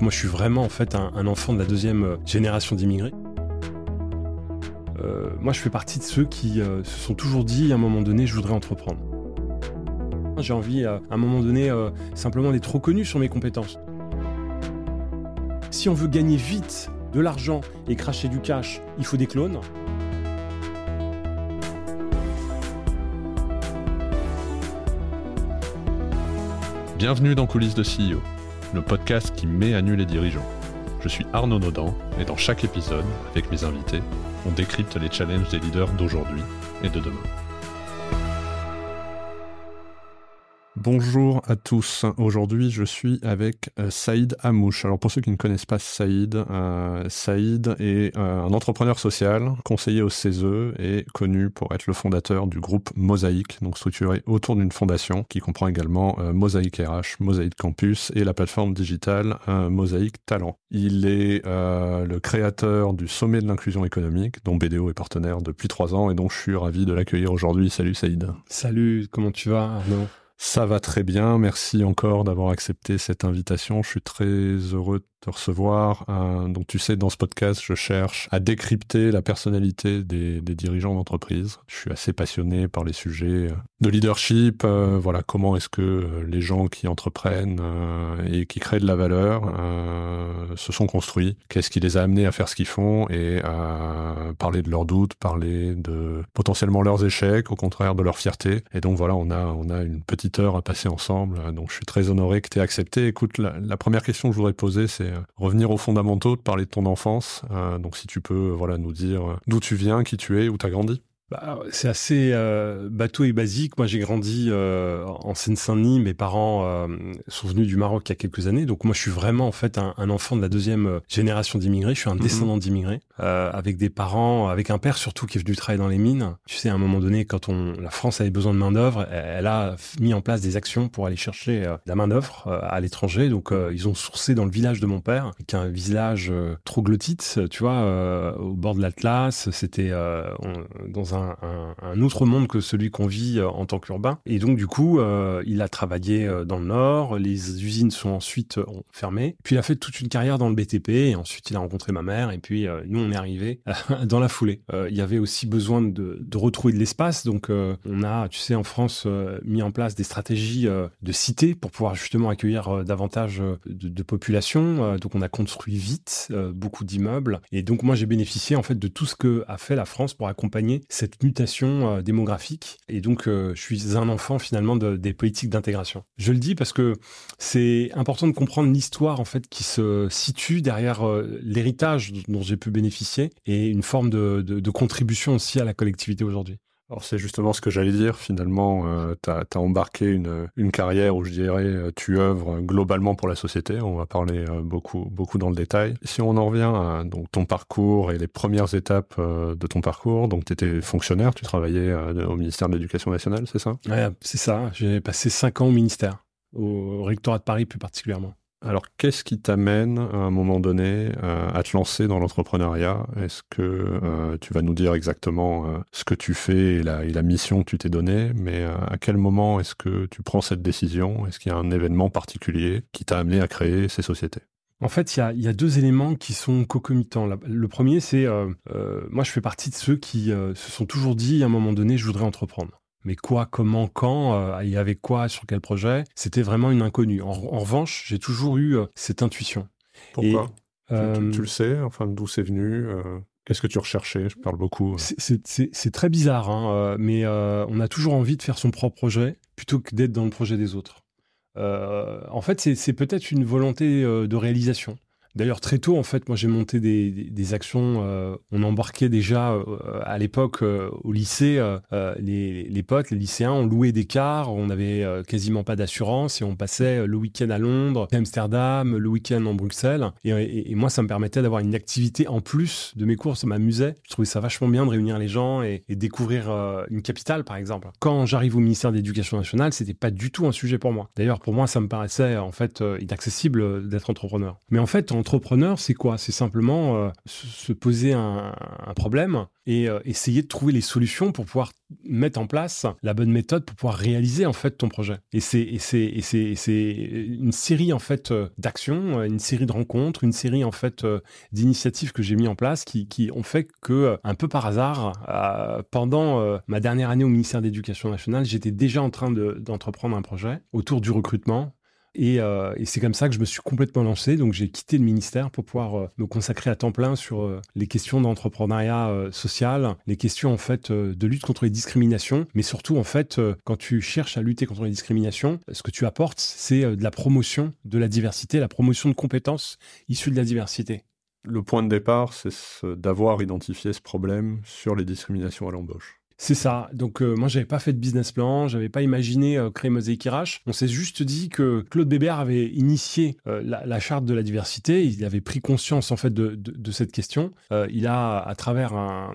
Moi je suis vraiment en fait un, enfant de la deuxième euh, génération d'immigrés. Euh, moi je fais partie de ceux qui euh, se sont toujours dit à un moment donné je voudrais entreprendre. J'ai envie à un moment donné simplement d'être reconnu sur mes compétences. Si on veut gagner vite de l'argent et cracher du cash, il faut des clones. Bienvenue dans Coulisses de CEO, le podcast qui met à nu les dirigeants. Je suis Arnaud Nodan et dans chaque épisode, avec mes invités, on décrypte les challenges des leaders d'aujourd'hui et de demain. Bonjour à tous. Aujourd'hui, je suis avec euh, Saïd Amouche. Alors pour ceux qui ne connaissent pas Saïd, euh, Saïd est euh, un entrepreneur social, conseiller au CESE et connu pour être le fondateur du groupe Mosaïque, donc structuré autour d'une fondation qui comprend également Mosaïque RH, Mosaïque Campus et la plateforme digitale Mosaïque Talent. Il est le créateur du sommet de l'inclusion économique, dont BDO est partenaire depuis trois ans et dont je suis ravi de l'accueillir aujourd'hui. Salut Saïd. Salut, comment tu vas Arnaud? Ça va très bien. Merci encore d'avoir accepté cette invitation. Je suis très heureux te recevoir. Euh, donc tu sais, dans ce podcast, je cherche à décrypter la personnalité des, dirigeants d'entreprise. Je suis assez passionné par les sujets euh, de leadership. Euh, voilà, comment est-ce que les gens qui entreprennent et qui créent de la valeur se sont construits Qu'est-ce qui les a amenés à faire ce qu'ils font Et parler de leurs doutes, parler de potentiellement leurs échecs, au contraire de leur fierté. Et donc voilà, on a on a une petite heure à passer ensemble. Donc je suis très honoré que tu aies accepté. Écoute, la, première question que je voudrais poser, c'est euh, revenir aux fondamentaux, de parler de ton enfance. Euh, donc si tu peux voilà nous dire euh, d'où tu viens, qui tu es, où tu as grandi. Bah, c'est assez euh, bateau et basique. Moi, j'ai grandi euh, en Seine-Saint-Denis. Mes parents euh, sont venus du Maroc il y a quelques années. Donc, moi, je suis vraiment en fait un, un enfant de la deuxième euh, génération d'immigrés. Je suis un mhm. descendant d'immigrés, euh, avec des parents, avec un père surtout qui est venu travailler dans les mines. Tu sais, à un moment donné, quand on, la France avait besoin de main d'œuvre, elle, a mis en place des actions pour aller chercher euh, la main d'œuvre à l'étranger. Donc, ils ont sourcé dans le village de mon père, qui est un village troglodyte, tu vois, au bord de l'Atlas. C'était dans un un, autre monde que celui qu'on vit euh, en tant qu'urbain. Et donc, du coup, euh, il a travaillé euh, dans le Nord, les usines sont ensuite fermées. Puis, il a fait toute une carrière dans le BTP, et ensuite, il a rencontré ma mère, et puis, nous, on est arrivé dans la foulée. il y avait aussi besoin de, retrouver de l'espace, donc on a, tu sais, en France, mis en place des stratégies de cité pour pouvoir justement accueillir davantage de, population. donc, on a construit vite beaucoup d'immeubles, et donc, moi, j'ai bénéficié, en fait, de tout ce que a fait la France pour accompagner cette mutation euh, démographique. Et donc, euh, je suis un enfant finalement des politiques d'intégration. Je le dis parce que c'est important de comprendre l'histoire en fait qui se situe derrière euh, l'héritage dont j'ai pu bénéficier et une forme de contribution aussi à la collectivité aujourd'hui. Alors c'est justement ce que j'allais dire. Finalement, euh, tu as, embarqué une, une, carrière où je dirais euh, tu œuvres globalement pour la société. On va parler euh, beaucoup beaucoup dans le détail. Si on en revient à donc ton parcours et les premières étapes euh, de ton parcours, donc tu étais fonctionnaire, tu travaillais au ministère de l'Éducation nationale, c'est ça? Ouais, c'est ça. J'ai passé cinq ans au ministère, au rectorat de Paris plus particulièrement. Alors, qu'est-ce qui t'amène à un moment donné euh, à te lancer dans l'entrepreneuriat? Est-ce que euh, tu vas nous dire exactement euh, ce que tu fais et la, mission que tu t'es donnée? Mais à quel moment est-ce que tu prends cette décision? Est-ce qu'il y a un événement particulier qui t'a amené à créer ces sociétés? En fait, il y a, y a, deux éléments qui sont concomitants. Le premier, c'est moi, je fais partie de ceux qui se sont toujours dit à un moment donné, je voudrais entreprendre. Mais quoi, comment, quand, euh, et avec quoi, sur quel projet, c'était vraiment une inconnue. En, revanche, j'ai toujours eu euh, cette intuition. Pourquoi euh, tu, le sais, enfin, d'où c'est venu Qu'est-ce que tu recherchais? Je parle beaucoup. C'est très bizarre, hein, mais on a toujours envie de faire son propre projet plutôt que d'être dans le projet des autres. en fait, c'est peut-être une volonté de réalisation. D'ailleurs, très tôt, en fait, moi, j'ai monté des, actions. Euh, on embarquait déjà euh, à l'époque euh, au lycée, les, potes, les lycéens, on louait des cars, on n'avait quasiment pas d'assurance et on passait le week-end à Londres, Amsterdam, le week-end en Bruxelles. Et, moi, ça me permettait d'avoir une activité en plus de mes cours, ça m'amusait. Je trouvais ça vachement bien de réunir les gens et, et découvrir une capitale, par exemple. Quand j'arrive au ministère de l'Éducation nationale, c'était pas du tout un sujet pour moi. D'ailleurs, pour moi, ça me paraissait en fait inaccessible d'être entrepreneur. Mais en fait, en Entrepreneur, c'est quoi? C'est simplement euh, se poser un, problème et euh, essayer de trouver les solutions pour pouvoir mettre en place la bonne méthode pour pouvoir réaliser en fait ton projet. Et c'est une série en fait euh, d'actions, une série de rencontres, une série en fait d'initiatives que j'ai mis en place qui, ont fait que un peu par hasard pendant ma dernière année au ministère d'éducation nationale, j'étais déjà en train d'entreprendre un projet autour du recrutement euh, et, c'est comme ça que je me suis complètement lancé. Donc j'ai quitté le ministère pour pouvoir euh, me consacrer à temps plein sur euh, les questions d'entrepreneuriat social, les questions en fait de lutte contre les discriminations, mais surtout en fait quand tu cherches à lutter contre les discriminations, ce que tu apportes, c'est de la promotion de la diversité, la promotion de compétences issues de la diversité. Le point de départ, c'est d'avoir identifié ce problème sur les discriminations à l'embauche. C'est ça. Donc euh, moi j'avais pas fait de business plan, j'avais pas imaginé euh, créer Mosaïque Irache. On s'est juste dit que Claude Bébert avait initié euh, la, charte de la diversité. Il avait pris conscience en fait de, cette question. il a à travers un,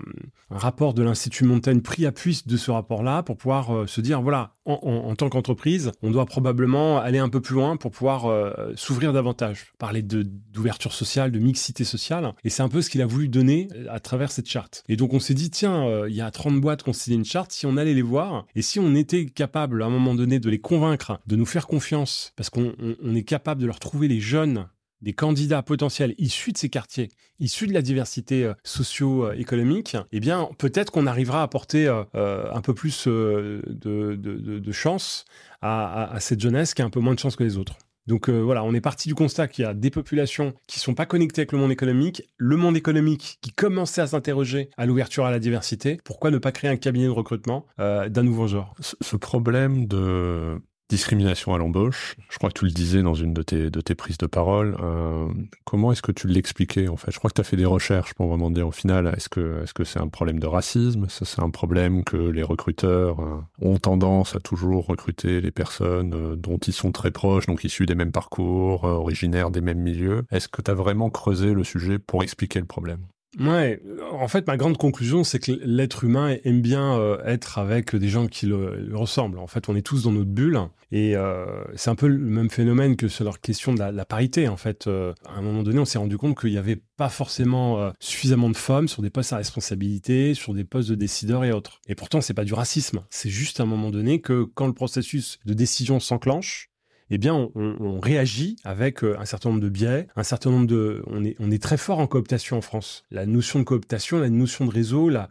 rapport de l'Institut Montaigne pris appui de ce rapport-là pour pouvoir se dire voilà en, tant qu'entreprise on doit probablement aller un peu plus loin pour pouvoir s'ouvrir davantage, parler d'ouverture sociale, de mixité sociale. Et c'est un peu ce qu'il a voulu donner à travers cette charte. Et donc on s'est dit tiens il y a 30 boîtes qu'on signer une charte, si on allait les voir et si on était capable à un moment donné de les convaincre, de nous faire confiance, parce qu'on est capable de leur trouver les jeunes des candidats potentiels issus de ces quartiers, issus de la diversité euh, socio-économique, eh bien, peut-être qu'on arrivera à apporter euh, euh, un peu plus de, chance à, cette jeunesse qui a un peu moins de chance que les autres. Donc voilà, on est parti du constat qu'il y a des populations qui sont pas connectées avec le monde économique, le monde économique qui commençait à s'interroger à l'ouverture à la diversité. Pourquoi ne pas créer un cabinet de recrutement d'un nouveau genre? Ce problème de discrimination à l'embauche. Je crois que tu le disais dans une de tes, de tes prises de parole. Euh, comment est-ce que tu l'expliquais en fait? Je crois que tu as fait des recherches pour vraiment dire au final, est-ce que est-ce que c'est un problème de racisme? Ça, c'est un problème que les recruteurs euh, ont tendance à toujours recruter les personnes euh, dont ils sont très proches, donc issus des mêmes parcours, originaires des mêmes milieux? Est-ce que tu as vraiment creusé le sujet pour expliquer le problème? Ouais, en fait, ma grande conclusion, c'est que l'être humain aime bien euh, être avec des gens qui le, ressemblent. En fait, on est tous dans notre bulle, et euh, c'est un peu le même phénomène que sur leur question de la, parité. En fait, euh, à un moment donné, on s'est rendu compte qu'il n'y avait pas forcément suffisamment de femmes sur des postes à responsabilité, sur des postes de décideurs et autres. Et pourtant, c'est pas du racisme. C'est juste à un moment donné que quand le processus de décision s'enclenche, eh bien, on, réagit avec euh, un certain nombre de biais, un certain nombre de. On est, très fort en cooptation en France. La notion de cooptation, la notion de réseau, la,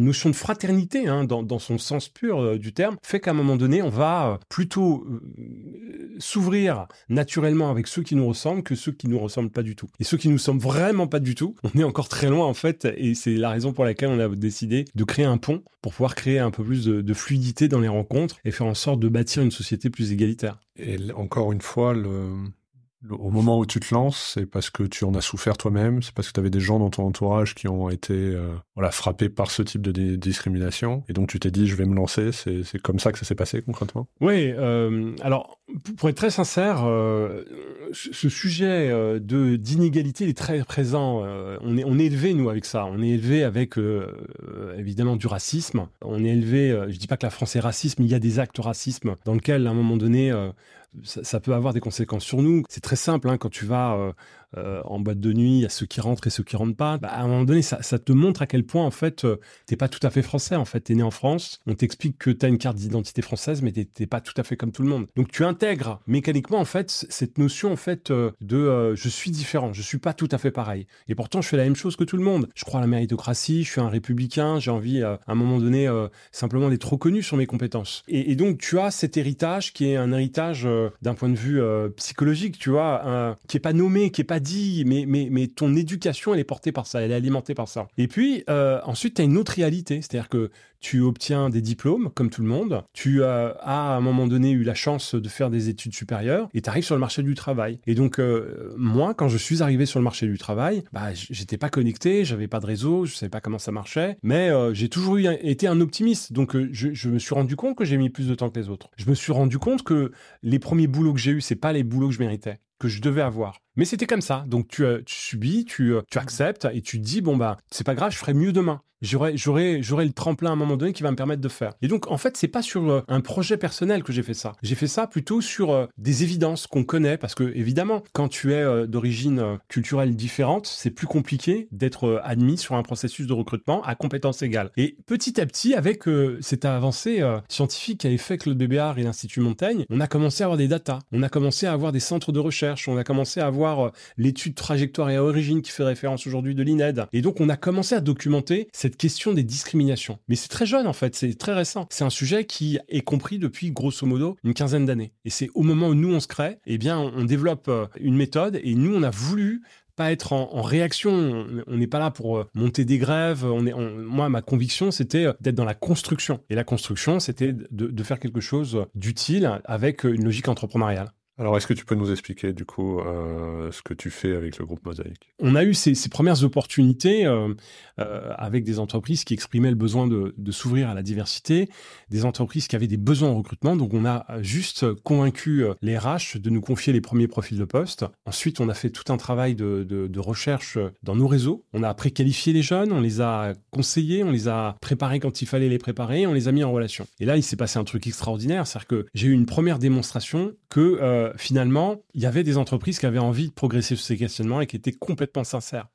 notion de fraternité, hein, dans, son sens pur euh, du terme, fait qu'à un moment donné, on va euh, plutôt s'ouvrir naturellement avec ceux qui nous ressemblent que ceux qui nous ressemblent pas du tout. Et ceux qui nous ressemblent vraiment pas du tout, on est encore très loin en fait, et c'est la raison pour laquelle on a décidé de créer un pont pour pouvoir créer un peu plus de fluidité dans les rencontres et faire en sorte de bâtir une société plus égalitaire. Et encore une fois, le, au moment où tu te lances, c'est parce que tu en as souffert toi-même, c'est parce que tu avais des gens dans ton entourage qui ont été euh, voilà, frappés par ce type de discrimination, et donc tu t'es dit je vais me lancer, c'est comme ça que ça s'est passé concrètement? Oui, euh, alors pour être très sincère, euh, ce sujet de d'inégalité est très présent. on est on élevé nous avec ça. On est élevé avec évidemment du racisme. On est élevé. je dis pas que la France est raciste, mais il y a des actes racisme dans lesquels à un moment donné ça, peut avoir des conséquences sur nous. C'est très simple, hein, quand tu vas euh, euh, en boîte de nuit, il y a ceux qui rentrent et ceux qui rentrent pas. Bah, à un moment donné, ça, te montre à quel point, en fait, euh, t'es pas tout à fait français. En fait, t'es né en France. On t'explique que tu as une carte d'identité française, mais t'es pas tout à fait comme tout le monde. Donc, tu intègres mécaniquement, en fait, cette notion, en fait, euh, de je suis différent, je suis pas tout à fait pareil. Et pourtant, je fais la même chose que tout le monde. Je crois à la méritocratie, je suis un républicain, j'ai envie, à un moment donné, simplement d'être reconnu sur mes compétences. Et, et, donc, tu as cet héritage qui est un héritage d'un point de vue psychologique, tu vois, qui est pas nommé, qui est pas dit, mais, mais, mais ton éducation, elle est portée par ça, elle est alimentée par ça. Et puis, euh, ensuite, tu as une autre réalité, c'est-à-dire que tu obtiens des diplômes, comme tout le monde, tu as à un moment donné eu la chance de faire des études supérieures, et tu arrives sur le marché du travail. Et donc, euh, moi, quand je suis arrivé sur le marché du travail, bah, j'étais pas connecté, j'avais pas de réseau, je savais pas comment ça marchait, mais euh, j'ai toujours été un optimiste. Donc, je, me suis rendu compte que j'ai mis plus de temps que les autres. Je me suis rendu compte que les premiers boulots que j'ai eus, c'est pas les boulots que je méritais que je devais avoir. Mais c'était comme ça. Donc tu, euh, subis, tu, euh, tu acceptes et tu dis bon bah c'est pas grave, je ferai mieux demain. J'aurai, j'aurai, j'aurai le tremplin à un moment donné qui va me permettre de faire. Et donc, en fait, c'est pas sur euh, un projet personnel que j'ai fait ça. J'ai fait ça plutôt sur euh, des évidences qu'on connaît, parce que évidemment, quand tu es euh, d'origine culturelle différente, c'est plus compliqué d'être admis sur un processus de recrutement à compétences égales. Et petit à petit, avec cette avancée scientifique qu'avait fait Claude Bébéard et l'Institut Montaigne, on a commencé à avoir des datas, on a commencé à avoir des centres de recherche, on a commencé à avoir l'étude trajectoire et à origine qui fait référence aujourd'hui de l'INED. Et donc, on a commencé à documenter cette question des discriminations. Mais c'est très jeune en fait, c'est très récent. C'est un sujet qui est compris depuis grosso modo une quinzaine d'années. Et c'est au moment où nous on se crée, eh bien on développe euh, une méthode et nous on a voulu pas être en, réaction. On n'est pas là pour euh, monter des grèves. On est, moi, ma conviction, c'était euh, d'être dans la construction. Et la construction, c'était de faire quelque chose d'utile avec une logique entrepreneuriale. Alors, est-ce que tu peux nous expliquer du coup euh, ce que tu fais avec le groupe Mosaïque? On a eu ces, premières opportunités euh, euh, avec des entreprises qui exprimaient le besoin de, s'ouvrir à la diversité, des entreprises qui avaient des besoins en recrutement. Donc, on a juste convaincu les RH de nous confier les premiers profils de poste. Ensuite, on a fait tout un travail de, de recherche dans nos réseaux. On a préqualifié les jeunes, on les a conseillés, on les a préparés quand il fallait les préparer, on les a mis en relation. Et là, il s'est passé un truc extraordinaire, c'est-à-dire que j'ai eu une première démonstration que finalement, il y avait des entreprises qui avaient envie de progresser sur ces questionnements et qui étaient complètement sincères.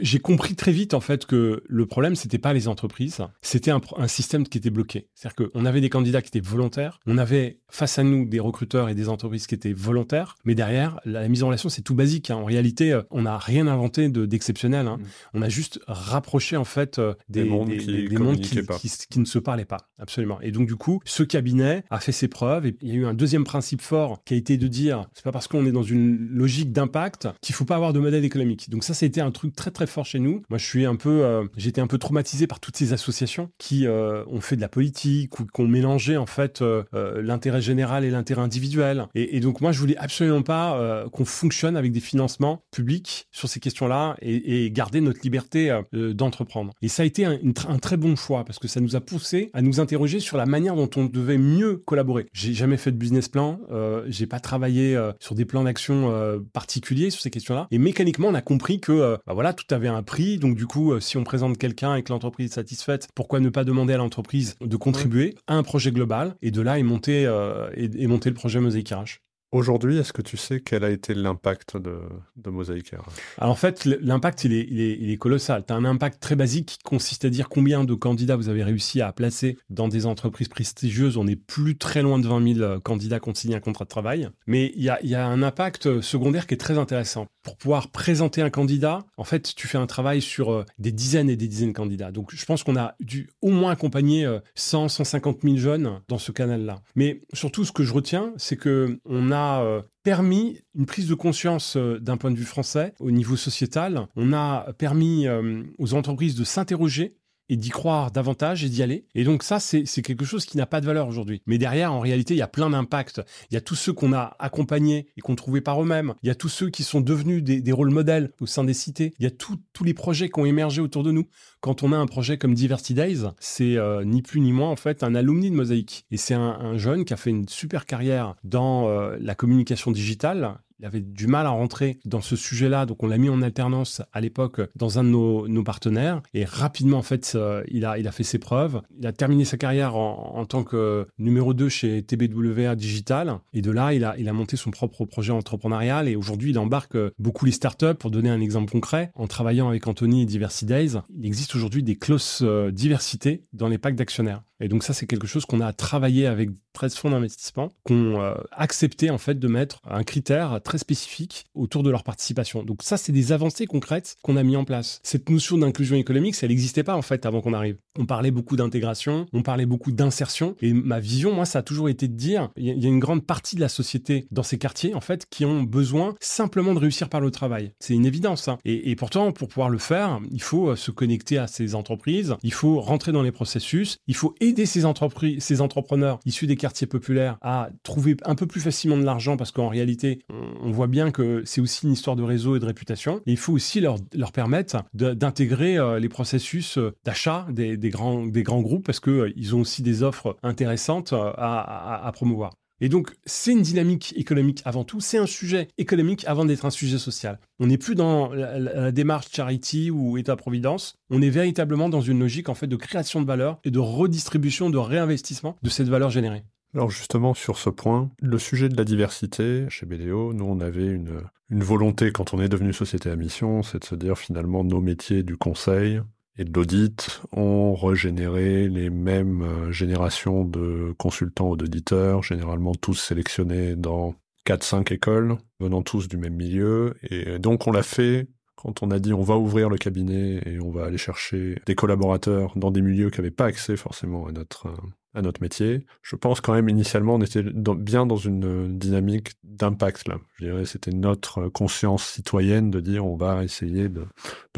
J'ai compris très vite en fait que le problème c'était pas les entreprises, c'était un, système qui était bloqué. C'est-à-dire qu'on avait des candidats qui étaient volontaires, on avait face à nous des recruteurs et des entreprises qui étaient volontaires, mais derrière la, mise en relation c'est tout basique. Hein. En réalité, euh, on n'a rien inventé d'exceptionnel. Hein. Mm. On a juste rapproché en fait euh, des, mondes, qui, ne se parlaient pas. Absolument. Et donc du coup, ce cabinet a fait ses preuves et il y a eu un deuxième principe fort qui a été de dire c'est pas parce qu'on est dans une logique d'impact qu'il faut pas avoir de modèle économique. Donc ça, c'était un truc très très fort chez nous. Moi, je suis un peu, euh, j'étais un peu traumatisé par toutes ces associations qui euh, ont fait de la politique ou qui ont mélangé en fait euh, l'intérêt général et l'intérêt individuel. Et, donc moi, je voulais absolument pas qu'on fonctionne avec des financements publics sur ces questions-là et, garder notre liberté d'entreprendre. Et ça a été un, un, très bon choix parce que ça nous a poussé à nous interroger sur la manière dont on devait mieux collaborer. J'ai jamais fait de business plan, j'ai pas travaillé sur des plans d'action particuliers sur ces questions-là. Et mécaniquement, on a compris que bah voilà, tout avait un prix. Donc, du coup, euh, si on présente quelqu'un et que l'entreprise est satisfaite, pourquoi ne pas demander à l'entreprise de contribuer à un projet global et de là et monter, euh, et, monter le projet Mosaïque RH Aujourd'hui, est-ce que tu sais quel a été l'impact de, de Mosaic Alors en fait, l'impact, il est, colossal. Tu as un impact très basique qui consiste à dire combien de candidats vous avez réussi à placer dans des entreprises prestigieuses. On n'est plus très loin de 20 000 candidats qui ont signé un contrat de travail. Mais il y a, y a, un impact secondaire qui est très intéressant. Pour pouvoir présenter un candidat, en fait, tu fais un travail sur euh, des dizaines et des dizaines de candidats. Donc je pense qu'on a dû au moins accompagner 100, 150 000 jeunes dans ce canal-là. Mais surtout, ce que je retiens, c'est que on euh, permis une prise de conscience euh, d'un point de vue français au niveau sociétal. On a permis euh, aux entreprises de s'interroger et d'y croire davantage et d'y aller. Et donc ça, c'est quelque chose qui n'a pas de valeur aujourd'hui. Mais derrière, en réalité, il y a plein d'impacts. Il y a tous ceux qu'on a accompagnés et qu'on trouvait par eux-mêmes. Il y a tous ceux qui sont devenus des, rôles modèles au sein des cités. Il y a tous les projets qui ont émergé autour de nous. Quand on a un projet comme Diversity Days, c'est euh, ni plus ni moins en fait un alumni de Mosaïque. Et c'est un, jeune qui a fait une super carrière dans euh, la communication digitale il avait du mal à rentrer dans ce sujet-là, donc on l'a mis en alternance à l'époque dans un de nos, partenaires. Et rapidement, en fait, euh, il, a, fait ses preuves. Il a terminé sa carrière en, tant que numéro 2 chez TBWA Digital. Et de là, il a, il a monté son propre projet entrepreneurial. Et aujourd'hui, il embarque beaucoup les startups. Pour donner un exemple concret, en travaillant avec Anthony et Diversity Days, il existe aujourd'hui des clauses euh, diversité dans les packs d'actionnaires. Et donc ça, c'est quelque chose qu'on a travaillé avec 13 fonds d'investissement, qu'on euh, accepté en fait de mettre un critère très spécifique autour de leur participation. Donc ça, c'est des avancées concrètes qu'on a mis en place. Cette notion d'inclusion économique, ça n'existait pas en fait avant qu'on arrive. On parlait beaucoup d'intégration, on parlait beaucoup d'insertion. Et ma vision, moi, ça a toujours été de dire, il y, a une grande partie de la société dans ces quartiers, en fait, qui ont besoin simplement de réussir par le travail. C'est une évidence. Hein. Et, et pourtant, pour pouvoir le faire, il faut euh, se connecter à ces entreprises, il faut rentrer dans les processus, il faut aider ces entreprises, ces entrepreneurs issus des quartiers populaires à trouver un peu plus facilement de l'argent parce qu'en réalité, on, voit bien que c'est aussi une histoire de réseau et de réputation. Il faut aussi leur, leur permettre d'intégrer euh, les processus euh, d'achat des, grands, des grands groupes parce qu'ils euh, ont aussi des offres intéressantes à promouvoir. Et donc, c'est une dynamique économique avant tout, c'est un sujet économique avant d'être un sujet social. On n'est plus dans la, démarche charity ou État-providence, on est véritablement dans une logique en fait de création de valeur et de redistribution, de réinvestissement de cette valeur générée. Alors justement, sur ce point, le sujet de la diversité, chez BDO, nous on avait une, une volonté quand on est devenu société à mission, c'est de se dire finalement nos métiers du conseil, et de l'audit ont régénéré les mêmes euh, générations de consultants ou d'auditeurs, généralement tous sélectionnés dans 4-5 écoles, venant tous du même milieu. Et donc on l'a fait quand on a dit on va ouvrir le cabinet et on va aller chercher des collaborateurs dans des milieux qui n'avaient pas accès forcément à notre, euh, à notre métier. Je pense quand même initialement on était bien dans une dynamique d'impact là. Je dirais c'était notre conscience citoyenne de dire on va essayer de,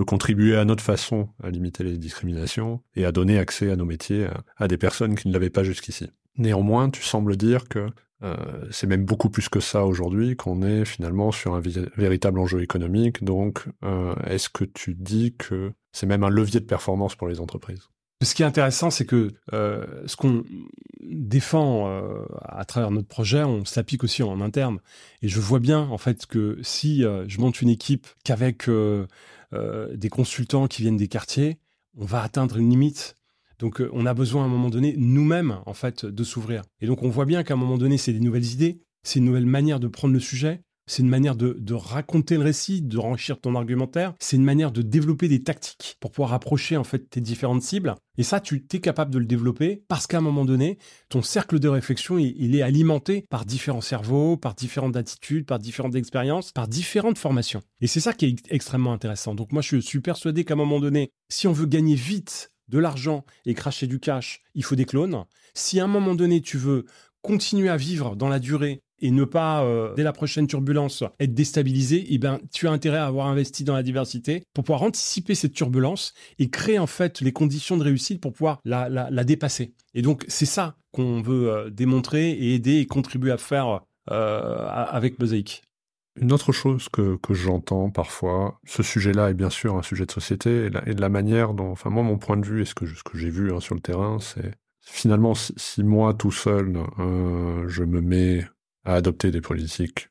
contribuer à notre façon à limiter les discriminations et à donner accès à nos métiers à, des personnes qui ne l'avaient pas jusqu'ici. Néanmoins, tu sembles dire que euh, c'est même beaucoup plus que ça aujourd'hui, qu'on est finalement sur un véritable enjeu économique. Donc, euh, est-ce que tu dis que c'est même un levier de performance pour les entreprises? Ce qui est intéressant, c'est que euh, ce qu'on défend euh, à travers notre projet, on s'applique aussi en interne. Et je vois bien, en fait, que si euh, je monte une équipe qu'avec des consultants qui viennent des quartiers, on va atteindre une limite. Donc, on a besoin à un moment donné, nous-mêmes, en fait, de s'ouvrir. Et donc, on voit bien qu'à un moment donné, c'est des nouvelles idées, c'est une nouvelle manière de prendre le sujet, c'est une manière de, raconter le récit, de renchir ton argumentaire. C'est une manière de développer des tactiques pour pouvoir approcher en fait tes différentes cibles. Et ça, tu es capable de le développer parce qu'à un moment donné, ton cercle de réflexion, il, est alimenté par différents cerveaux, par différentes attitudes, par différentes expériences, par différentes formations. Et c'est ça qui est extrêmement intéressant. Donc moi, je suis persuadé qu'à un moment donné, si on veut gagner vite de l'argent et cracher du cash, il faut des clones. Si à un moment donné, tu veux continuer à vivre dans la durée et ne pas, euh, dès la prochaine turbulence, être déstabilisé, eh ben, tu as intérêt à avoir investi dans la diversité pour pouvoir anticiper cette turbulence et créer en fait les conditions de réussite pour pouvoir la, la, dépasser. Et donc, c'est ça qu'on veut euh, démontrer et aider et contribuer à faire euh, avec Mosaic. Une autre chose que, que j'entends parfois, ce sujet-là est bien sûr un sujet de société, et, de la manière dont, enfin moi mon point de vue et ce que, ce que j'ai vu hein, sur le terrain, c'est finalement si, moi tout seul je me mets à adopter des politiques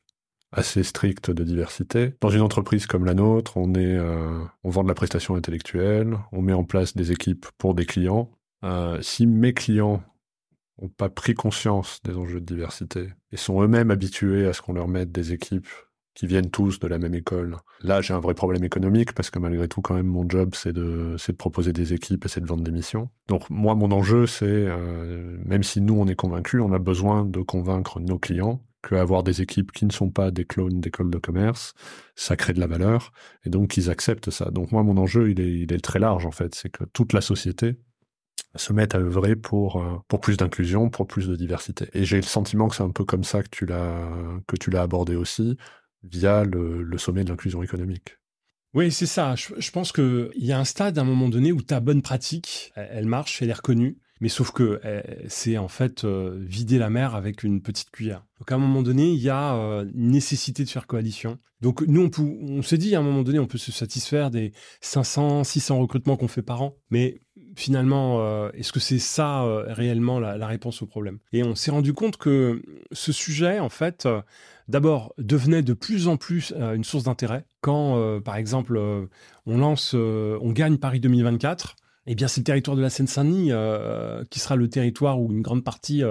assez strictes de diversité. Dans une entreprise comme la nôtre, euh, on vend de la prestation intellectuelle, on met en place des équipes pour des clients. Euh, si mes clients n'ont pas pris conscience des enjeux de diversité et sont eux-mêmes habitués à ce qu'on leur mette des équipes qui viennent tous de la même école. Là, j'ai un vrai problème économique parce que malgré tout, quand même, mon job, c'est de, de proposer des équipes et c'est de vendre des missions. Donc, moi, mon enjeu, c'est, euh, même si nous, on est convaincus, on a besoin de convaincre nos clients qu'avoir des équipes qui ne sont pas des clones d'écoles de commerce, ça crée de la valeur et donc qu'ils acceptent ça. Donc, moi, mon enjeu, il est, il est très large, en fait. C'est que toute la société se mette à œuvrer pour, euh, pour plus d'inclusion, pour plus de diversité. Et j'ai le sentiment que c'est un peu comme ça que tu l'as, que tu l'as abordé aussi via le, sommet de l'inclusion économique. Oui, c'est ça. Je, pense qu'il y a un stade à un moment donné où ta bonne pratique, elle, marche, elle est reconnue, mais sauf que c'est en fait euh, vider la mer avec une petite cuillère. Donc à un moment donné, il y a euh, nécessité de faire coalition. Donc nous, on, on s'est dit à un moment donné, on peut se satisfaire des 500, 600 recrutements qu'on fait par an, mais finalement, euh, est-ce que c'est ça réellement la, réponse au problème? Et on s'est rendu compte que ce sujet, en fait, d'abord, devenait de plus en plus euh, une source d'intérêt. Quand, euh, par exemple, euh, on lance, on gagne Paris 2024, eh bien, c'est le territoire de la Seine-Saint-Denis qui sera le territoire où une grande partie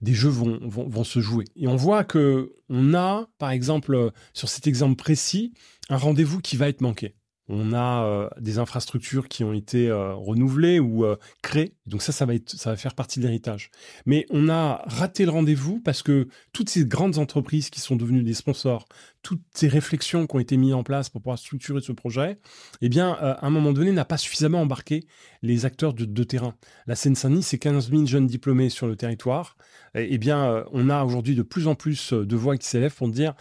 des jeux vont, vont, se jouer. Et on voit que on a, par exemple, sur cet exemple précis, un rendez-vous qui va être manqué on a euh, des infrastructures qui ont été euh, renouvelées ou euh, créées. Donc ça, ça va, être, ça va faire partie de l'héritage. Mais on a raté le rendez-vous parce que toutes ces grandes entreprises qui sont devenues des sponsors, toutes ces réflexions qui ont été mises en place pour pouvoir structurer ce projet, eh bien, à un moment donné, n'a pas suffisamment embarqué les acteurs de, terrain. La Seine-Saint-Denis, c'est 15 000 jeunes diplômés sur le territoire. Eh, bien, on a aujourd'hui de plus en plus de voix qui s'élèvent pour dire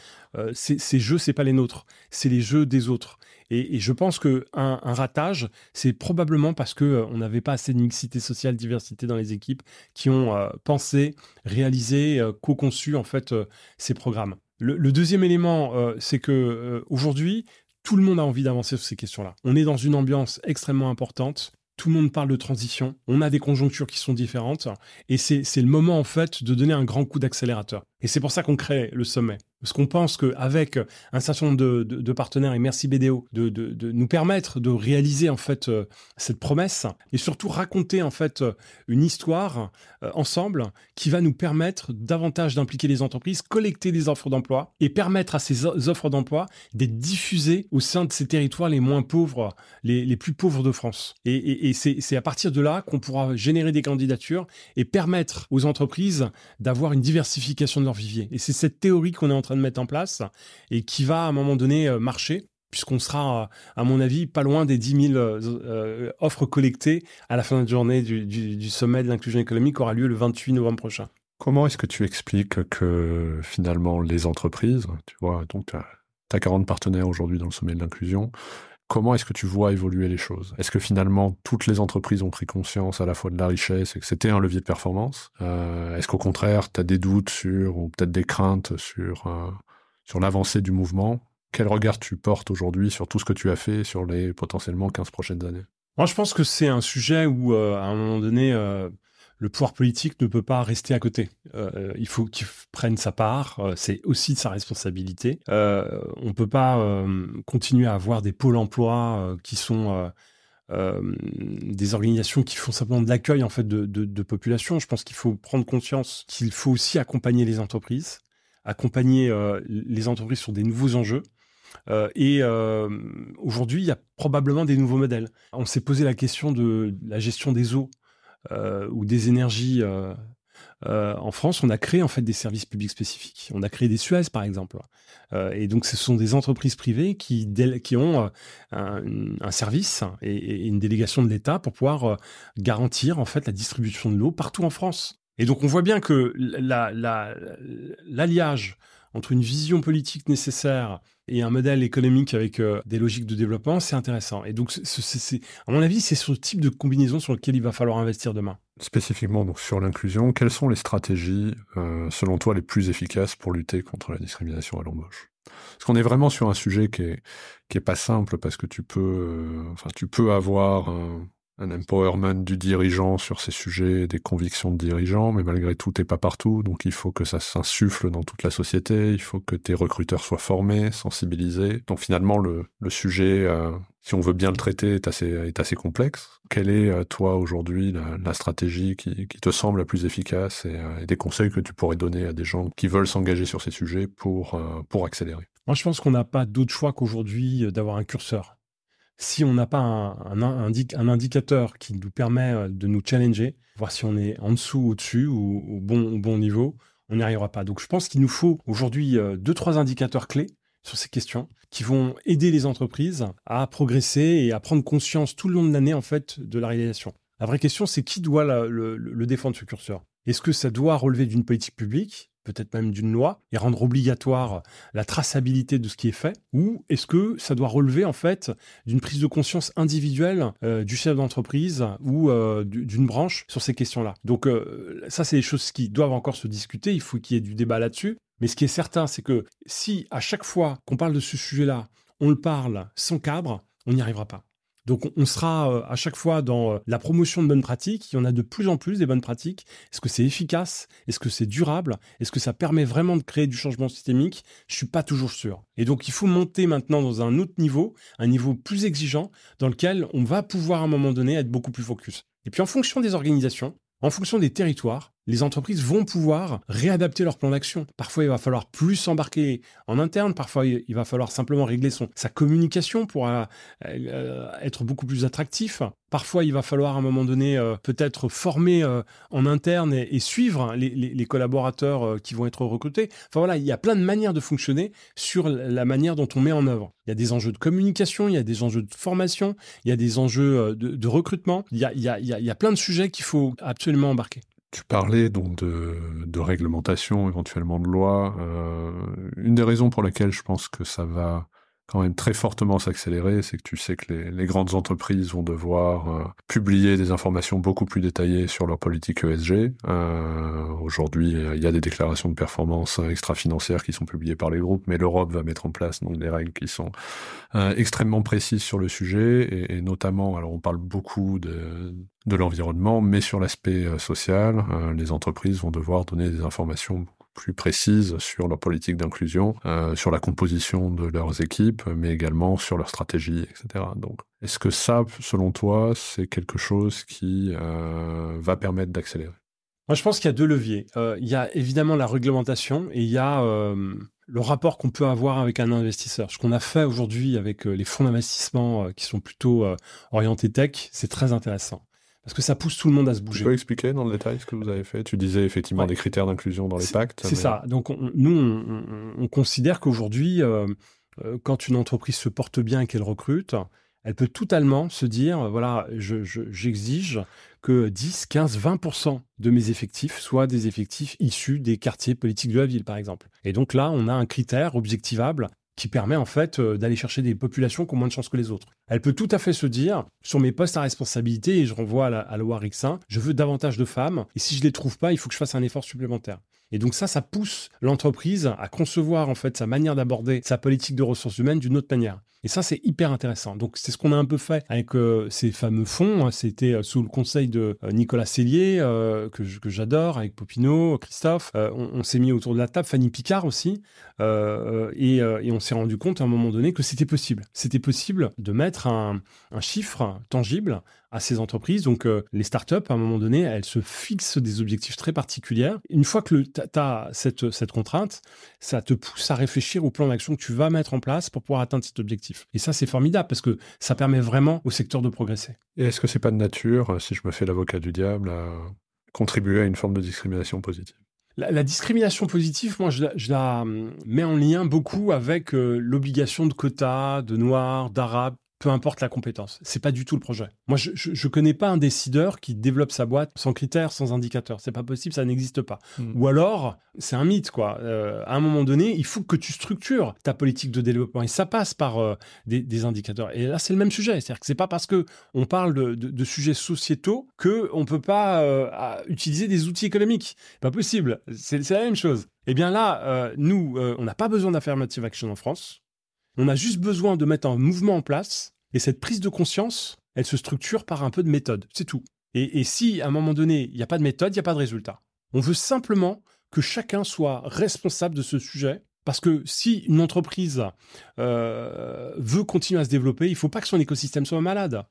ces jeux, c'est pas les nôtres, c'est les jeux des autres. Et, je pense qu'un un ratage, c'est probablement parce qu'on euh, n'avait pas assez de mixité sociale, diversité dans les équipes qui ont euh, pensé, réalisé, euh, co-conçu en fait ces programmes. Le, deuxième élément, c'est que aujourd'hui, tout le monde a envie d'avancer sur ces questions-là. On est dans une ambiance extrêmement importante tout le monde parle de transition, on a des conjonctures qui sont différentes, et c'est le moment en fait de donner un grand coup d'accélérateur. Et c'est pour ça qu'on crée le sommet. Parce qu'on pense qu'avec un certain nombre de, partenaires, et merci BDO, de, nous permettre de réaliser en fait euh, cette promesse et surtout raconter en fait une histoire euh, ensemble qui va nous permettre davantage d'impliquer les entreprises, collecter des offres d'emploi et permettre à ces offres d'emploi d'être diffusées au sein de ces territoires les moins pauvres, les, plus pauvres de France. Et, et c'est à partir de là qu'on pourra générer des candidatures et permettre aux entreprises d'avoir une diversification de vivier. Et c'est cette théorie qu'on est en train de mettre en place et qui va à un moment donné euh, marcher puisqu'on sera, à mon avis, pas loin des 10 000 euh, offres collectées à la fin de la journée du, sommet de l'inclusion économique qui aura lieu le 28 novembre prochain. Comment est-ce que tu expliques que finalement les entreprises, tu vois, donc tu as 40 partenaires aujourd'hui dans le sommet de l'inclusion, comment est-ce que tu vois évoluer les choses? Est-ce que finalement toutes les entreprises ont pris conscience à la fois de la richesse et que c'était un levier de performance? Euh, Est-ce qu'au contraire, tu as des doutes sur, ou peut-être des craintes sur sur l'avancée du mouvement? Quel regard tu portes aujourd'hui sur tout ce que tu as fait sur les potentiellement 15 prochaines années? Moi, je pense que c'est un sujet où, euh, à un moment donné, euh, le pouvoir politique ne peut pas rester à côté. Euh, il faut qu'il prenne sa part. c'est aussi de sa responsabilité. on ne peut pas continuer à avoir des pôles emploi qui sont des organisations qui font simplement de l'accueil en fait de, de population. Je pense qu'il faut prendre conscience qu'il faut aussi accompagner les entreprises accompagner euh, les entreprises sur des nouveaux enjeux. Euh, et euh, aujourd'hui, il y a probablement des nouveaux modèles. On s'est posé la question de la gestion des eaux ou des énergies. en France, on a créé en fait des services publics spécifiques. On a créé des Suez, par exemple. et donc, ce sont des entreprises privées qui, ont un, service et, et, une délégation de l'État pour pouvoir garantir en fait la distribution de l'eau partout en France. Et donc on voit bien que l'alliage entre une vision politique nécessaire et un modèle économique avec euh, des logiques de développement, c'est intéressant. Et donc, à mon avis, c'est ce type de combinaison sur lequel il va falloir investir demain. Spécifiquement donc sur l'inclusion, quelles sont les stratégies, euh, selon toi, les plus efficaces pour lutter contre la discrimination à l'embauche? Parce qu'on est vraiment sur un sujet qui est, qui est pas simple parce que tu peux, euh, enfin, tu peux avoir un, empowerment du dirigeant sur ces sujets, des convictions de dirigeant, mais malgré tout, t'es pas partout, donc il faut que ça s'insuffle dans toute la société, il faut que tes recruteurs soient formés, sensibilisés. Donc finalement, le, sujet, euh, si on veut bien le traiter, est assez, complexe. Quelle est, euh, toi, aujourd'hui, la, stratégie qui, te semble la plus efficace et, euh, et, des conseils que tu pourrais donner à des gens qui veulent s'engager sur ces sujets pour, pour accélérer? Moi, je pense qu'on n'a pas d'autre choix qu'aujourd'hui d'avoir un curseur si on n'a pas un, indicateur qui nous permet euh, de nous challenger, voir si on est en dessous, au-dessus ou au bon, niveau, on n'y arrivera pas. Donc je pense qu'il nous faut aujourd'hui euh, deux, trois indicateurs clés sur ces questions qui vont aider les entreprises à progresser et à prendre conscience tout le long de l'année en fait de la réalisation. La vraie question, c'est qui doit le défendre ce curseur? Est-ce que ça doit relever d'une politique publique? Peut-être même d'une loi, et rendre obligatoire la traçabilité de ce qui est fait Ou est-ce que ça doit relever en fait d'une prise de conscience individuelle euh, du chef d'entreprise ou euh, d'une branche sur ces questions-là? Donc euh, ça, c'est des choses qui doivent encore se discuter, il faut qu'il y ait du débat là-dessus. Mais ce qui est certain, c'est que si à chaque fois qu'on parle de ce sujet-là, on le parle sans cadre, on n'y arrivera pas. Donc on sera euh, à chaque fois dans euh, la promotion de bonnes pratiques. Il y en a de plus en plus des bonnes pratiques. Est-ce que c'est efficace? Est-ce que c'est durable? Est-ce que ça permet vraiment de créer du changement systémique? Je suis pas toujours sûr. Et donc il faut monter maintenant dans un autre niveau, un niveau plus exigeant, dans lequel on va pouvoir à un moment donné être beaucoup plus focus. Et puis en fonction des organisations, en fonction des territoires, les entreprises vont pouvoir réadapter leur plan d'action. Parfois, il va falloir plus s'embarquer en interne, parfois, il va falloir simplement régler son, sa communication pour euh, euh, être beaucoup plus attractif. Parfois, il va falloir à un moment donné euh, peut-être former en interne et, suivre les, les, collaborateurs qui vont être recrutés. Enfin voilà, il y a plein de manières de fonctionner sur la manière dont on met en œuvre. Il y a des enjeux de communication, il y a des enjeux de formation, il y a des enjeux de, de recrutement. Il y a, il y, a, il y a plein de sujets qu'il faut absolument embarquer. Tu parlais donc de, de réglementation, éventuellement de loi. Euh, une des raisons pour lesquelles je pense que ça va quand même très fortement s'accélérer, c'est que tu sais que les, grandes entreprises vont devoir euh, publier des informations beaucoup plus détaillées sur leur politique ESG. Euh, Aujourd'hui, il y a des déclarations de performance extra-financières qui sont publiées par les groupes, mais l'Europe va mettre en place donc des règles qui sont euh, extrêmement précises sur le sujet, et, notamment, alors on parle beaucoup de, de l'environnement, mais sur l'aspect social, les entreprises vont devoir donner des informations plus précises sur leur politique d'inclusion, euh, sur la composition de leurs équipes, mais également sur leur stratégie, etc. Donc, est-ce que ça, selon toi, c'est quelque chose qui euh, va permettre d'accélérer? Moi, je pense qu'il y a deux leviers. Euh, il y a évidemment la réglementation et il y a le rapport qu'on peut avoir avec un investisseur. Ce qu'on a fait aujourd'hui avec les fonds d'investissement qui sont plutôt orientés tech, c'est très intéressant parce que ça pousse tout le monde à se bouger. Tu peux expliquer dans le détail ce que vous avez fait? Tu disais effectivement des critères d'inclusion dans les pactes. C'est ça. Donc nous, on, considère qu'aujourd'hui, euh, euh, quand une entreprise se porte bien et qu'elle recrute, elle peut totalement se dire, voilà, j'exige que 10, 15, 20% de mes effectifs soient des effectifs issus des quartiers politiques de la ville, par exemple. Et donc là, on a un critère objectivable qui permet en fait euh, d'aller chercher des populations qui ont moins de chances que les autres. Elle peut tout à fait se dire, sur mes postes à responsabilité, et je renvoie à la, à je veux davantage de femmes, et si je les trouve pas, il faut que je fasse un effort supplémentaire. Et donc ça, ça pousse l'entreprise à concevoir en fait sa manière d'aborder sa politique de ressources humaines d'une autre manière. Et ça, c'est hyper intéressant. Donc, c'est ce qu'on a un peu fait avec euh, ces fameux fonds. C'était euh, sous le conseil de euh, Nicolas Cellier, que, j'adore, avec Popino, Christophe. on, s'est mis autour de la table, Fanny Picard aussi. Et, on s'est rendu compte à un moment donné que c'était possible. C'était possible de mettre un, chiffre tangible à ces entreprises. Donc, les startups, à un moment donné, elles se fixent des objectifs très particuliers. Une fois que tu as cette contrainte, ça te pousse à réfléchir au plan d'action que tu vas mettre en place pour pouvoir atteindre cet objectif. Et ça, c'est formidable parce que ça permet vraiment au secteur de progresser. Et est-ce que c'est pas de nature, euh, si je me fais l'avocat du diable, à contribuer à une forme de discrimination positive? La, discrimination positive, moi, je la, hum, mets en lien beaucoup avec euh, l'obligation de quotas de noirs, d'arabes, peu importe la compétence. C'est pas du tout le projet. Moi, je, je, connais pas un décideur qui développe sa boîte sans critères, sans indicateurs. C'est pas possible, ça n'existe pas. Hmm. Ou alors, c'est un mythe, quoi. Euh, à un moment donné, il faut que tu structures ta politique de développement et ça passe par euh, des, indicateurs. Et là, c'est le même sujet. C'est-à-dire que c'est pas parce que on parle de, de, sujets sociétaux que on peut pas euh, utiliser des outils économiques. Pas possible. C'est la même chose. Eh bien là, nous, on n'a pas besoin d'affirmative action en France. On a juste besoin de mettre un mouvement en place et cette prise de conscience, elle se structure par un peu de méthode. C'est tout. Et, si à un moment donné, il n'y a pas de méthode, il n'y a pas de résultat. On veut simplement que chacun soit responsable de ce sujet. Parce que si une entreprise euh, veut continuer à se développer, il ne faut pas que son écosystème soit malade.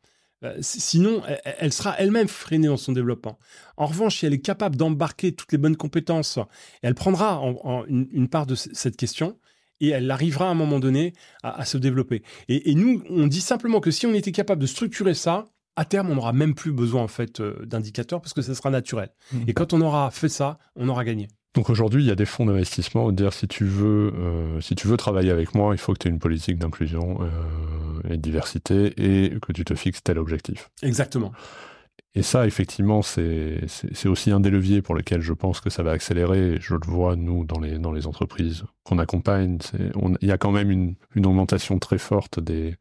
Euh, sinon, elle, sera elle-même freinée dans son développement. En revanche, si elle est capable d'embarquer toutes les bonnes compétences, elle prendra une, part de cette question, et elle arrivera à un moment donné à, se développer. Et, nous, on dit simplement que si on était capable de structurer ça, à terme, on n'aura même plus besoin en fait euh, d'indicateurs parce que ça sera naturel. Mmh. Et quand on aura fait ça, on aura gagné. Donc aujourd'hui, il y a des fonds d'investissement. Dire si tu veux, euh, si tu veux travailler avec moi, il faut que tu aies une politique d'inclusion euh, et de diversité et que tu te fixes tel objectif. Exactement. Et ça, effectivement, c'est aussi un des leviers pour lesquels je pense que ça va accélérer. je le vois, nous, dans les, entreprises qu'on accompagne. Il y a quand même une, augmentation très forte des,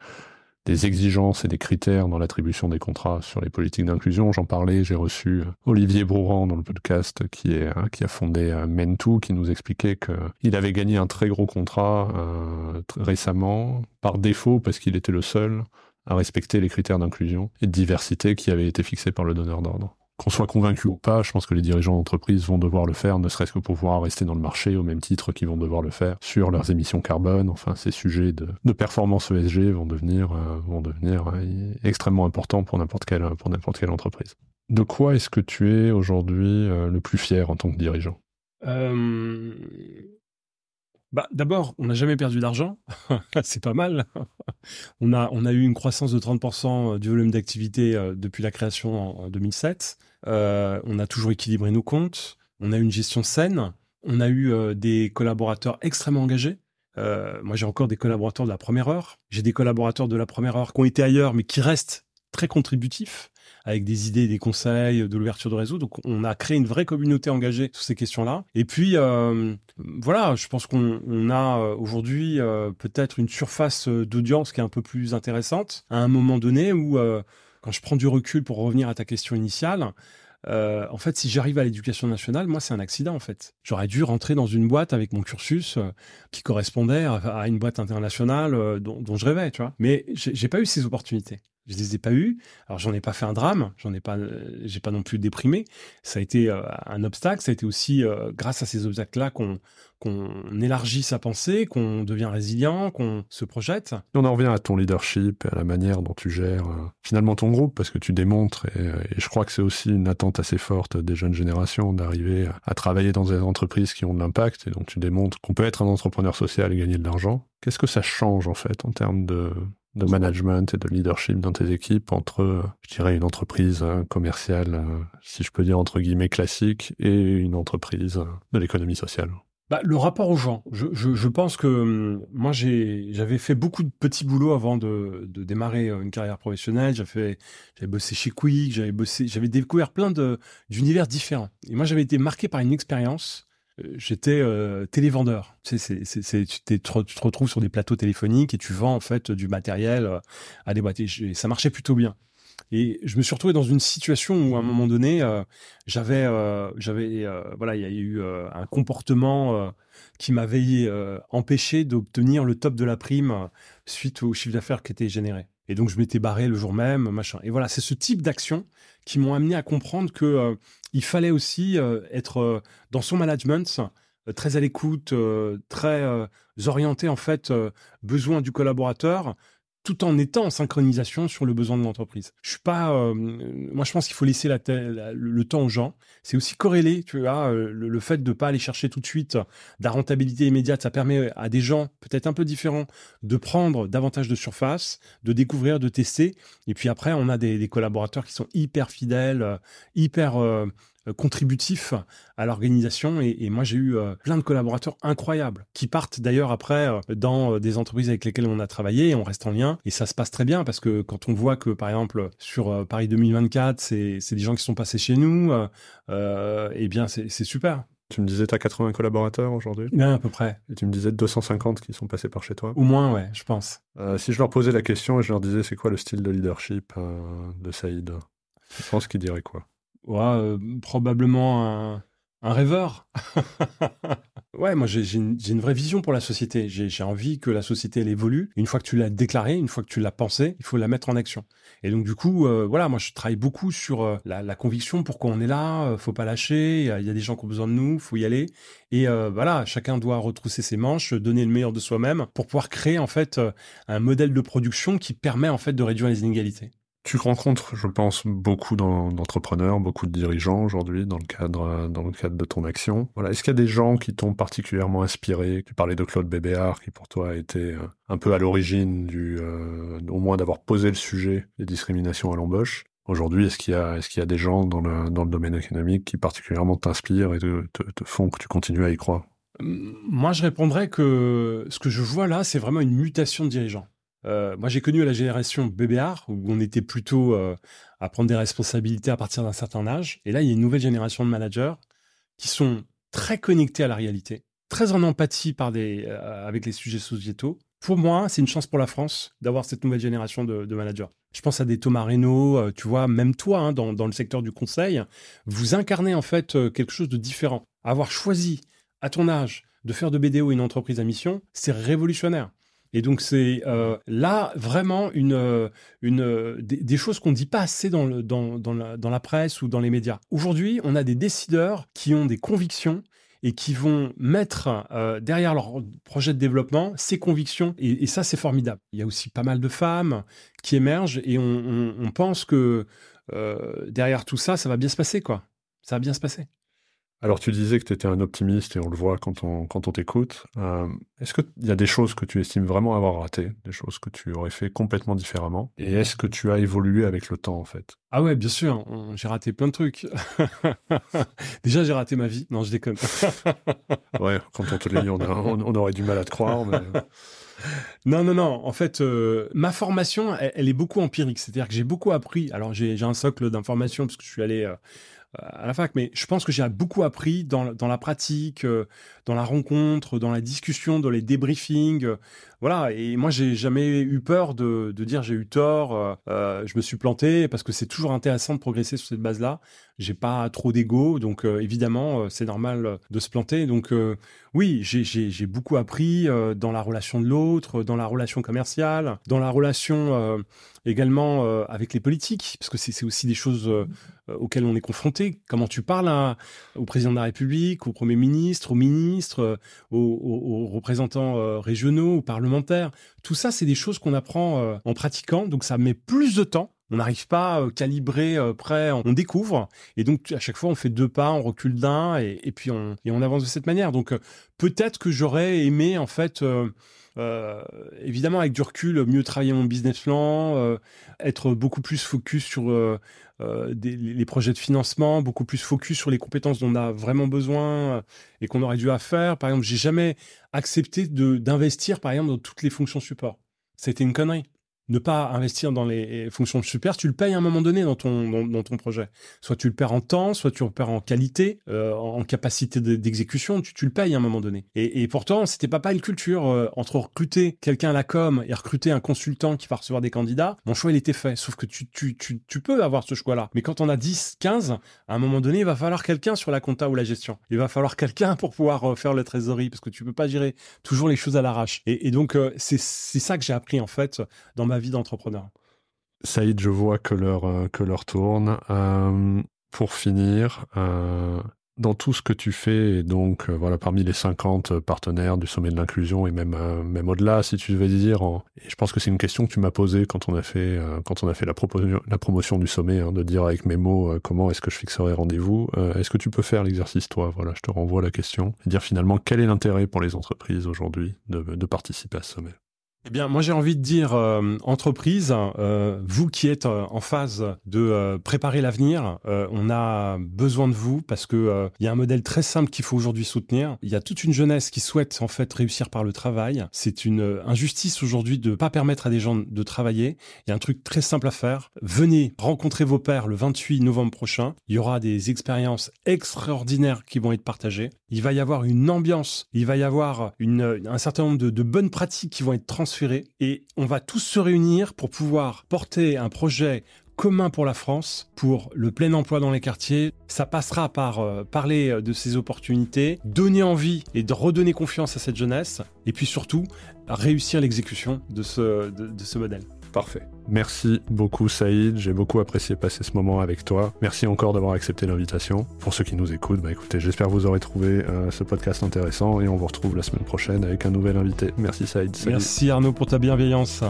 exigences et des critères dans l'attribution des contrats sur les politiques d'inclusion. J'en parlais, j'ai reçu Olivier Brouran dans le podcast qui, hein, a fondé euh, Mentou, qui nous expliquait qu'il avait gagné un très gros contrat euh, récemment, par défaut, parce qu'il était le seul à respecter les critères d'inclusion et de diversité qui avaient été fixés par le donneur d'ordre. Qu'on soit convaincu ou pas, je pense que les dirigeants d'entreprise vont devoir le faire, ne serait-ce que pour pouvoir rester dans le marché au même titre qu'ils vont devoir le faire sur leurs émissions carbone. Enfin, ces sujets de, performance ESG vont devenir, euh, vont devenir euh, extrêmement importants pour n'importe quelle, pour n'importe quelle entreprise. De quoi est-ce que tu es aujourd'hui euh, le plus fier en tant que dirigeant? Bah, D'abord, on n'a jamais perdu d'argent. c'est pas mal. on, a, eu une croissance de 30% du volume d'activité euh, depuis la création en, 2007. Euh, on a toujours équilibré nos comptes. On a eu une gestion saine. On a eu euh, des collaborateurs extrêmement engagés. moi, j'ai encore des collaborateurs de la première heure. J'ai des collaborateurs de la première heure qui ont été ailleurs, mais qui restent très contributifs avec des idées, des conseils, de l'ouverture de réseau. Donc, on a créé une vraie communauté engagée sur ces questions-là. Et puis, euh, voilà, je pense qu'on a euh, aujourd'hui euh, peut-être une surface d'audience qui est un peu plus intéressante à un moment donné où, quand je prends du recul pour revenir à ta question initiale, en fait, si j'arrive à l'éducation nationale, moi, c'est un accident, en fait. J'aurais dû rentrer dans une boîte avec mon cursus qui correspondait à, une boîte internationale dont, dont, je rêvais, tu vois. Mais j'ai pas eu ces opportunités. Je les ai pas eus. Alors j'en ai pas fait un drame, j'en ai pas, j'ai pas non plus déprimé. Ça a été un obstacle. Ça a été aussi grâce à ces obstacles-là qu'on qu'on élargit sa pensée, qu'on devient résilient, qu'on se projette. On en revient à ton leadership et à la manière dont tu gères euh, finalement ton groupe, parce que tu démontres, et, je crois que c'est aussi une attente assez forte des jeunes générations d'arriver à, travailler dans des entreprises qui ont de l'impact, et donc tu démontres qu'on peut être un entrepreneur social et gagner de l'argent. Qu'est-ce que ça change en fait en termes de, de management et de leadership dans tes équipes entre, je dirais, une entreprise hein, commerciale, euh, si je peux dire entre guillemets classique, et une entreprise de l'économie sociale? Bah, le rapport aux gens. Je, je, pense que hum, moi, j'avais fait beaucoup de petits boulots avant de, de démarrer euh, une carrière professionnelle. J'avais, bossé chez Quick, j'avais découvert plein d'univers différents. Et moi, j'avais été marqué par une expérience. J'étais euh, télévendeur. Tu sais, c'est, c'est, tu, tu, te retrouves sur des plateaux téléphoniques et tu vends en fait du matériel euh, à des boîtes. Et ça marchait plutôt bien. Et je me suis retrouvé dans une situation où, à un moment donné, euh, j'avais, j'avais, voilà, il y a eu un comportement qui m'avait empêché d'obtenir le top de la prime suite au chiffre d'affaires qui était généré. Et donc, je m'étais barré le jour même, machin. Et voilà, c'est ce type d'actions qui m'ont amené à comprendre que il fallait aussi être dans son management très à l'écoute, très orienté en fait besoin du collaborateur tout en étant en synchronisation sur le besoin de l'entreprise. Je suis pas, euh, moi je pense qu'il faut laisser la, le temps aux gens. C'est aussi corrélé, tu vois, euh, le, fait de pas aller chercher tout de suite la rentabilité immédiate, ça permet à des gens peut-être un peu différents de prendre davantage de surface, de découvrir, de tester. Et puis après, on a des, collaborateurs qui sont hyper fidèles, euh, hyper contributif à l'organisation. Et, moi, j'ai eu euh, plein de collaborateurs incroyables qui partent d'ailleurs après euh, dans des entreprises avec lesquelles on a travaillé et on reste en lien. Et ça se passe très bien parce que quand on voit que, par exemple, sur Paris 2024, c'est des gens qui sont passés chez nous, eh bien, c'est super. Tu me disais, tu as 80 collaborateurs aujourd'hui? Bien, à peu près. Et tu me disais 250 qui sont passés par chez toi? Au moins, ouais, je pense. si je leur posais la question et je leur disais, c'est quoi le style de leadership de Saïd? Je pense qu'ils diraient quoi? Ouais, euh, probablement un, rêveur. ouais, moi j'ai une, vraie vision pour la société. J'ai envie que la société elle évolue. Une fois que tu l'as déclaré, une fois que tu l'as pensé, il faut la mettre en action. Et donc du coup, euh, voilà, moi je travaille beaucoup sur euh, la, conviction pourquoi on est là. faut pas lâcher. Il y, a des gens qui ont besoin de nous. Faut y aller. Et voilà, chacun doit retrousser ses manches, donner le meilleur de soi-même pour pouvoir créer en fait un modèle de production qui permet en fait de réduire les inégalités. Tu rencontres, je pense, beaucoup d'entrepreneurs, beaucoup de dirigeants aujourd'hui dans le cadre de ton action. Voilà, est-ce qu'il y a des gens qui t'ont particulièrement inspiré? Tu parlais de Claude Bébéard, qui pour toi a été euh, un peu à l'origine du, euh, au moins d'avoir posé le sujet des discriminations à l'embauche. Aujourd'hui, est-ce qu'il y a des gens dans le domaine économique qui particulièrement t'inspirent et te, te font que tu continues à y croire? Moi, je répondrais que ce que je vois là, c'est vraiment une mutation de dirigeants. Euh, moi, j'ai connu la génération BBR où on était plutôt euh, à prendre des responsabilités à partir d'un certain âge. Et là, il y a une nouvelle génération de managers qui sont très connectés à la réalité, très en empathie euh, avec les sujets sociétaux. Pour moi, c'est une chance pour la France d'avoir cette nouvelle génération de, de, managers. Je pense à des Thomas Reynaud, tu vois, même toi, hein, dans, dans, le secteur du conseil, vous incarnez en fait quelque chose de différent. Avoir choisi, à ton âge, de faire de BDO une entreprise à mission, c'est révolutionnaire. Et donc c'est euh, là vraiment une, euh, euh, des, choses qu'on ne dit pas assez dans, la, presse ou dans les médias. Aujourd'hui, on a des décideurs qui ont des convictions et qui vont mettre derrière leur projet de développement ces convictions. Et, ça, c'est formidable. Il y a aussi pas mal de femmes qui émergent et on, pense que derrière tout ça, ça va bien se passer. Ça va bien se passer. Alors tu disais que tu étais un optimiste et on le voit quand on, quand on t'écoute. Euh, est-ce qu'il y a des choses que tu estimes vraiment avoir ratées, des choses que tu aurais fait complètement différemment? Et est-ce que tu as évolué avec le temps en fait? Ah ouais, bien sûr, j'ai raté plein de trucs. Déjà j'ai raté ma vie, non je déconne. ouais, quand on te lit, on, on, aurait du mal à te croire. Mais... Non, non, non. En fait, euh, ma formation, elle, est beaucoup empirique. C'est-à-dire que j'ai beaucoup appris. Alors, j'ai un socle d'information parce que je suis allé euh, à la fac, mais je pense que j'ai beaucoup appris dans, la pratique, euh, dans la rencontre, dans la discussion, dans les débriefings. Euh, voilà, et moi, j'ai jamais eu peur de, de dire j'ai eu tort, euh, je me suis planté, parce que c'est toujours intéressant de progresser sur cette base-là. J'ai pas trop d'ego, donc évidemment, c'est normal de se planter. Donc, oui, j'ai beaucoup appris euh, dans la relation de l'autre, dans la relation commerciale, dans la relation euh, également euh, avec les politiques, parce que c'est aussi des choses auxquelles on est confronté. Comment tu parles au président de la République, au Premier ministre, aux ministres, aux, représentants régionaux, aux parlementaires. Tout ça, c'est des choses qu'on apprend en pratiquant, donc ça met plus de temps on n'arrive pas euh, calibré, euh, prêt, on découvre. Et donc, à chaque fois, on fait deux pas, on recule d'un, et, puis on avance de cette manière. Donc, euh, peut-être que j'aurais aimé, en fait, évidemment, avec du recul, mieux travailler mon business plan, être beaucoup plus focus sur les projets de financement, beaucoup plus focus sur les compétences dont on a vraiment besoin et qu'on aurait dû à faire. Par exemple, j'ai jamais accepté d'investir, par exemple, dans toutes les fonctions support. C'était une connerie ne pas investir dans les fonctions super, tu le payes à un moment donné dans ton, dans, ton projet. Soit tu le perds en temps, soit tu le perds en qualité, euh, en capacité d'exécution, tu, le payes à un moment donné. Et, pourtant, c'était pas pas une culture euh, entre recruter quelqu'un à la com et recruter un consultant qui va recevoir des candidats. Mon choix, il était fait. Sauf que tu, tu, tu, tu peux avoir ce choix-là. Mais quand on a 10, 15, à un moment donné, il va falloir quelqu'un sur la compta ou la gestion. Il va falloir quelqu'un pour pouvoir euh, faire le trésorerie parce que tu peux pas gérer toujours les choses à l'arrache. Et, et, donc, c'est ça que j'ai appris en fait dans ma vie d'entrepreneur. Saïd, je vois que l'heure euh, que l'heure tourne. Euh, pour finir, euh, dans tout ce que tu fais, et donc voilà, parmi les 50 partenaires du sommet de l'inclusion et même même au-delà, si tu devais dire, et je pense que c'est une question que tu m'as posée quand on a fait quand on a fait la, promotion du sommet, hein, de dire avec mes mots comment est-ce que je fixerai rendez-vous. est-ce que tu peux faire l'exercice toi? Voilà, je te renvoie la question et dire finalement quel est l'intérêt pour les entreprises aujourd'hui de participer à ce sommet? Eh bien, moi j'ai envie de dire, euh, entreprise, euh, vous qui êtes euh, en phase de préparer l'avenir, on a besoin de vous parce que il y a un modèle très simple qu'il faut aujourd'hui soutenir. Il y a toute une jeunesse qui souhaite en fait réussir par le travail. C'est une injustice aujourd'hui de pas permettre à des gens de travailler. Il y a un truc très simple à faire. Venez rencontrer vos pères le 28 novembre prochain. Il y aura des expériences extraordinaires qui vont être partagées. Il va y avoir une ambiance, il va y avoir un certain nombre de, bonnes pratiques qui vont être transférées et on va tous se réunir pour pouvoir porter un projet commun pour la France, pour le plein emploi dans les quartiers. Ça passera par euh, parler de ces opportunités, donner envie et de redonner confiance à cette jeunesse, et puis surtout réussir l'exécution de ce modèle. Parfait. Merci beaucoup Saïd, j'ai beaucoup apprécié passer ce moment avec toi. Merci encore d'avoir accepté l'invitation. Pour ceux qui nous écoutent, bah écoutez, j'espère que vous aurez trouvé euh, ce podcast intéressant et on vous retrouve la semaine prochaine avec un nouvel invité. Merci Saïd. Merci Arnaud pour ta bienveillance.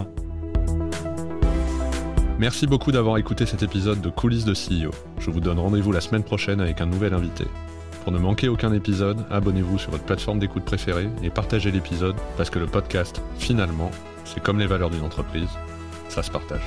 Merci beaucoup d'avoir écouté cet épisode de Coulisses de CEO. Je vous donne rendez-vous la semaine prochaine avec un nouvel invité. Pour ne manquer aucun épisode, abonnez-vous sur votre plateforme d'écoute préférée et partagez l'épisode parce que le podcast, finalement, c'est comme les valeurs d'une entreprise, ça se partage.